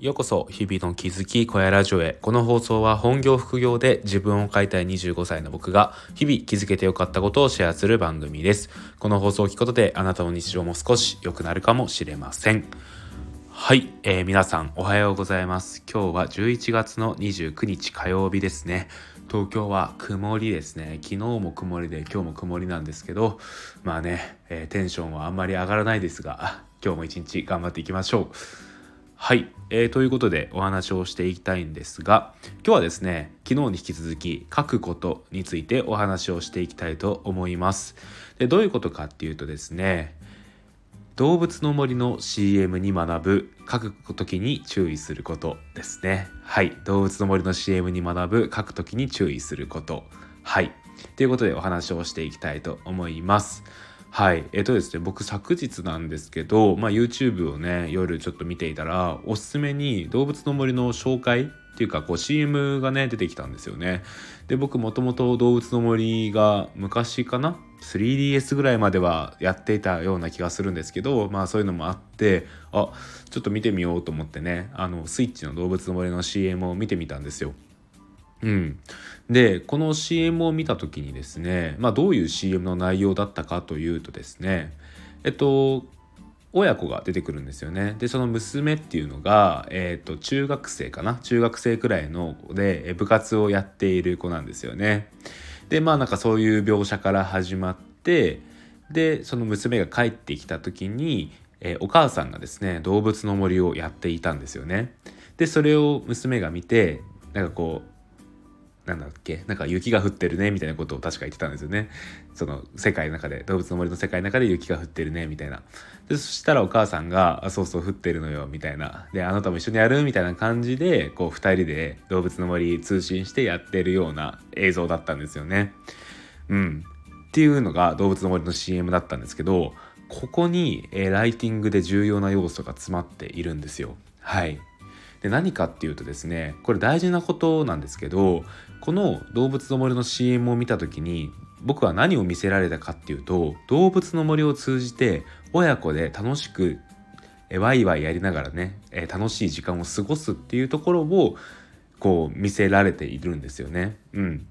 ようこそ日々の気づき小屋ラジオへ。この放送は本業副業で自分を変えたい25歳の僕が日々気づけてよかったことをシェアする番組です。この放送を聞くことであなたの日常も少し良くなるかもしれません。はい、えー、皆さんおはようございます。今日は11月の29日火曜日ですね。東京は曇りですね。昨日も曇りで今日も曇りなんですけどまあね、えー、テンションはあんまり上がらないですが今日も一日頑張っていきましょう。はい、えー、ということでお話をしていきたいんですが今日はですね昨日に引き続き書くことについてお話をしていきたいと思います。でどういうことかっていうとですね動物の森の CM に学ぶ書く時に注意することですね。はい。動物の森の CM に学ぶ書く時に注意すること。はい。ということでお話をしていきたいと思います。はい。えっ、とですね僕昨日なんですけど、まあ、YouTube をね夜ちょっと見ていたらおすすめに動物の森の紹介っていうかこう CM がね出てきたんですよね。で僕もともと動物の森が昔かな？3DS ぐらいまではやっていたような気がするんですけどまあそういうのもあってあちょっと見てみようと思ってねあのスイッチの動物の森の CM を見てみたんですよ。うん、でこの CM を見た時にですね、まあ、どういう CM の内容だったかというとですねえっと親子が出てくるんですよね。でその娘っていうのが、えーと、中学生かな？中学生くらいの子で部活をやっている子なんですよね。でまあなんかそういう描写から始まってでその娘が帰ってきた時に、えー、お母さんがですね動物の森をやっていたんですよね。でそれを娘が見てなんかこうなんだっけ？なんか雪が降ってるねみたいなことを確か言ってたんですよね。その世界の中で動物の森の世界の中で雪が降ってるねみたいな。でそしたらお母さんが「あそうそう降ってるのよ」みたいな。であなたも一緒にやるみたいな感じでこう2人で動物の森通信してやってるような映像だったんですよね。うん。っていうのが動物の森の CM だったんですけどここに、えー、ライティングで重要な要素が詰まっているんですよ。はい。で何かっていうとですねこれ大事なことなんですけどこの動物の森の CM を見た時に僕は何を見せられたかっていうと動物の森を通じて親子で楽しくワイワイやりながらね楽しい時間を過ごすっていうところをこう見せられているんですよね。うん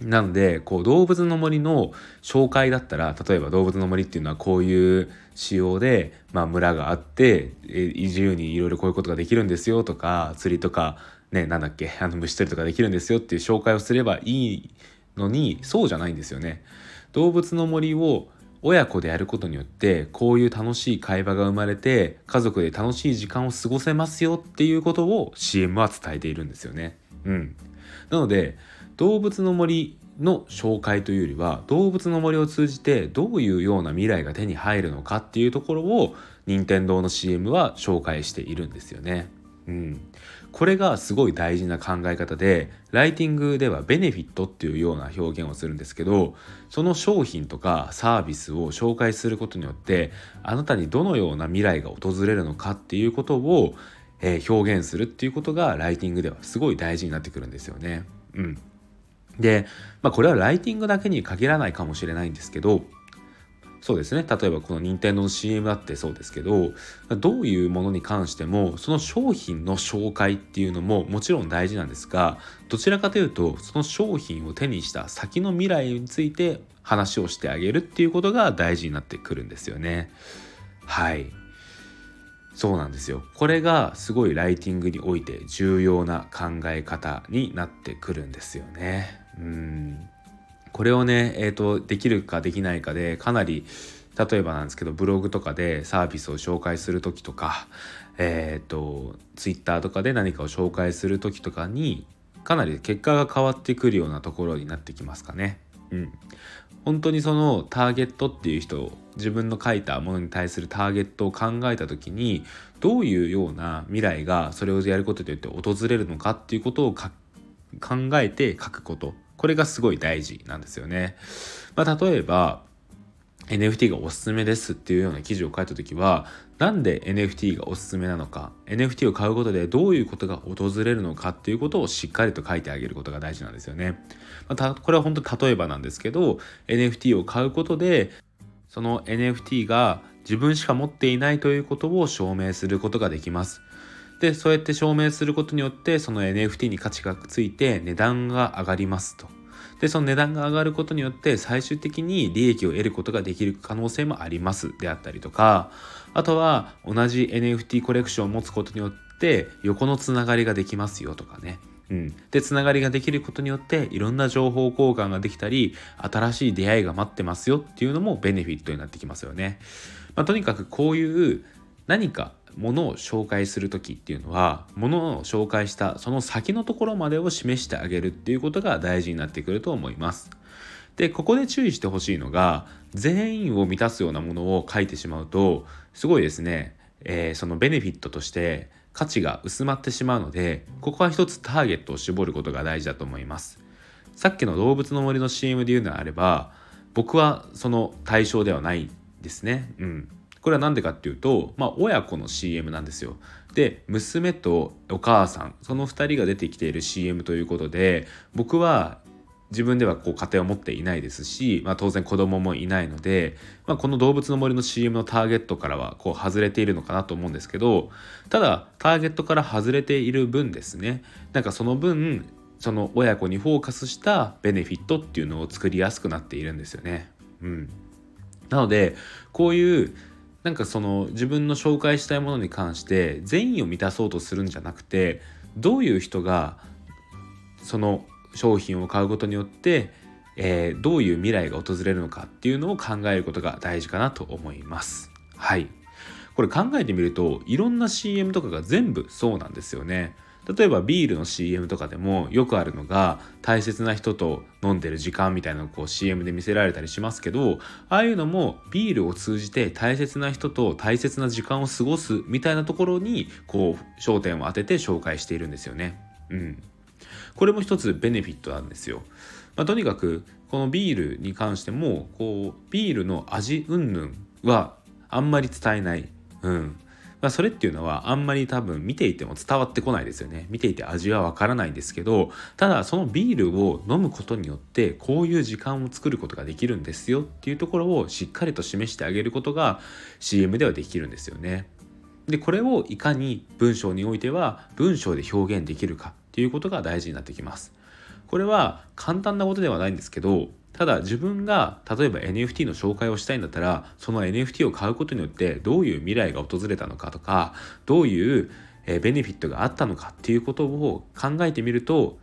なのでこう動物の森の紹介だったら例えば動物の森っていうのはこういう仕様で、まあ、村があって自由にいろいろこういうことができるんですよとか釣りとかねなんだっけあの虫取りとかできるんですよっていう紹介をすればいいのにそうじゃないんですよね。動物の森を親子でやることによってこういう楽しい会話が生まれて家族で楽しい時間を過ごせますよっていうことを CM は伝えているんですよね。うん、なので動物の森の紹介というよりは動物の森を通じてどういうような未来が手に入るのかっていうところを任天堂の CM は紹介しているんですよね。うん、これがすごい大事な考え方でライティングではベネフィットっていうような表現をするんですけどその商品とかサービスを紹介することによってあなたにどのような未来が訪れるのかっていうことを、えー、表現するっていうことがライティングではすごい大事になってくるんですよね。うん、で、まあ、これはライティングだけに限らないかもしれないんですけどそうですね例えばこの任天堂の CM だってそうですけどどういうものに関してもその商品の紹介っていうのももちろん大事なんですがどちらかというとその商品を手にした先の未来について話をしてあげるっていうことが大事になってくるんですよね。はいそうなんですよこれがすごいライティングにおいて重要な考え方になってくるんですよね。うん。これをね、えーと、できるかできないかでかなり例えばなんですけどブログとかでサービスを紹介する時とかえっ、ー、とツイッターとかで何かを紹介する時とかにかなり結果が変わってくるようなところになってきますかね。うん、本当にそのターゲットっていう人自分の書いたものに対するターゲットを考えた時にどういうような未来がそれをやることによって訪れるのかっていうことを考えて書くこと。これがすごい大事なんですよね。まあ、例えば NFT がおすすめですっていうような記事を書いた時はなんで NFT がおすすめなのか NFT を買うことでどういうことが訪れるのかっていうことをしっかりと書いてあげることが大事なんですよね。まあ、これは本当例えばなんですけど NFT を買うことでその NFT が自分しか持っていないということを証明することができます。でそうやって証明することによってその NFT に価値がついて値段が上がりますと。でその値段が上がることによって最終的に利益を得ることができる可能性もありますであったりとかあとは同じ NFT コレクションを持つことによって横のつながりができますよとかねうん、でつながりができることによっていろんな情報交換ができたり新しい出会いが待ってますよっていうのもベネフィットになってきますよね。まあ、とにかくこういう何かものを紹介する時っていうのはものを紹介したその先のところまでを示してあげるっていうことが大事になってくると思います。でここで注意してほしいのが全員を満たすようなものを書いてしまうとすごいですね、えー、そのベネフィットとして価値が薄まってしまうのでここは一つターゲットを絞ることが大事だと思います。さっきの動物の森の CM で言うのであれば僕はその対象ではないですね。うん。これは何でかっていうと、まあ、親子の CM なんですよ。で娘とお母さんその2人が出てきている CM ということで僕は自分ではこう家庭を持っていないですし、まあ、当然子供もいないので、まあ、この動物の森の CM のターゲットからはこう外れているのかなと思うんですけどただターゲットから外れている分ですねなんかその分その親子にフォーカスしたベネフィットっていうのを作りやすくなっているんですよね。うん、なのでこういうなんかその自分の紹介したいものに関して善意を満たそうとするんじゃなくてどういう人がその商品を買うことによって、えー、どういう未来が訪れるのかっていうのを考えることが大事かなと思います。はい。これ考えてみるといろんな CM とかが全部そうなんですよね。例えばビールの CM とかでもよくあるのが大切な人と飲んでる時間みたいなのをこう CM で見せられたりしますけどああいうのもビールを通じて大切な人と大切な時間を過ごすみたいなところにこう焦点を当てて紹介しているんですよね。うん、これも一つベネフィットなんですよ。まあ、とにかくこのビールに関してもこうビールの味云々はあんまり伝えない。うんまあ、それっていうのはあんまり多分見ていても伝わってこないですよね見ていて味はわからないんですけどただそのビールを飲むことによってこういう時間を作ることができるんですよっていうところをしっかりと示してあげることが CM ではできるんですよねでこれをいかに文章においては文章で表現できるかっていうことが大事になってきます。これは簡単なことではないんですけどただ自分が例えば NFT の紹介をしたいんだったらその NFT を買うことによってどういう未来が訪れたのかとかどういうベネフィットがあったのかっていうことを考えてみると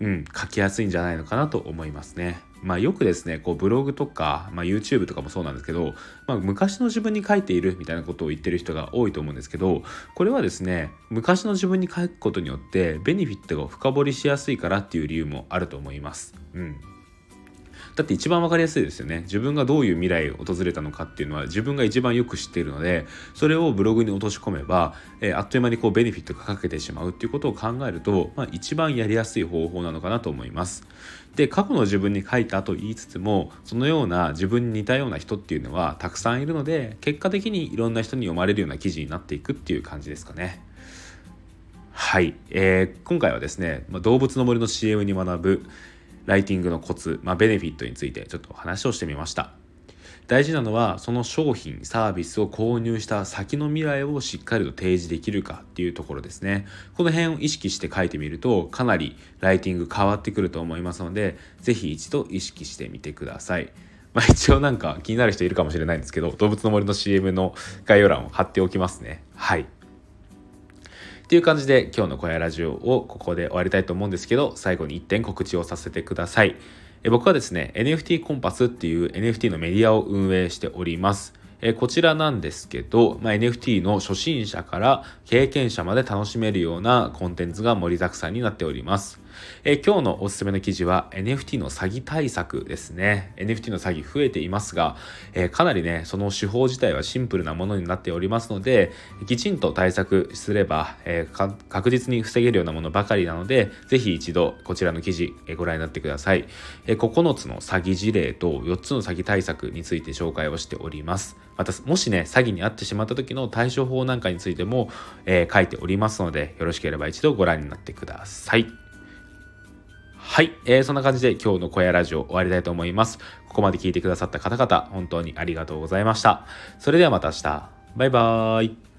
うん書きやすいんじゃないのかなと思いますね。まあよくですねこうブログとか、まあ、YouTube とかもそうなんですけど、まあ、昔の自分に書いているみたいなことを言ってる人が多いと思うんですけどこれはですね昔の自分に書くことによってベネフィットが深掘りしやすいからっていう理由もあると思います。うんだって一番分かりやすいですよね。自分がどういう未来を訪れたのかっていうのは自分が一番よく知っているのでそれをブログに落とし込めば、えー、あっという間にこうベネフィットがかけてしまうっていうことを考えると、まあ、一番やりやすい方法なのかなと思います。で過去の自分に書いたと言いつつもそのような自分に似たような人っていうのはたくさんいるので結果的にいろんな人に読まれるような記事になっていくっていう感じですかね。はい、えー、今回はですね、ま、動物の森の CM に学ぶライティングのコツ、まあ、ベネフィットについてちょっと話をしてみました。大事なのはその商品サービスを購入した先の未来をしっかりと提示できるかっていうところですね。この辺を意識して書いてみるとかなりライティング変わってくると思いますので是非一度意識してみてください。まあ一応なんか気になる人いるかもしれないんですけど動物の森の CM の概要欄を貼っておきますね。はい。っていう感じで今日の小屋ラジオをここで終わりたいと思うんですけど最後に1点告知をさせてくださいえ僕はですね NFT コンパスっていう NFT のメディアを運営しておりますえこちらなんですけど、まあ、NFT の初心者から経験者まで楽しめるようなコンテンツが盛りだくさんになっております。え今日のおすすめの記事は NFT の詐欺対策ですね。NFT の詐欺増えていますが、えかなりね、その手法自体はシンプルなものになっておりますので、きちんと対策すれば、え確実に防げるようなものばかりなので、ぜひ一度こちらの記事、えご覧になってください。え9つの詐欺事例と4つの詐欺対策について紹介をしております。また、もしね、詐欺に遭ってしまった時の対処法なんかについても、え、書いておりますので、よろしければ一度ご覧になってください。はい、えー、そんな感じで今日の小屋ラジオ終わりたいと思います。ここまで聞いてくださった方々、本当にありがとうございました。それではまた明日。バイバーイ。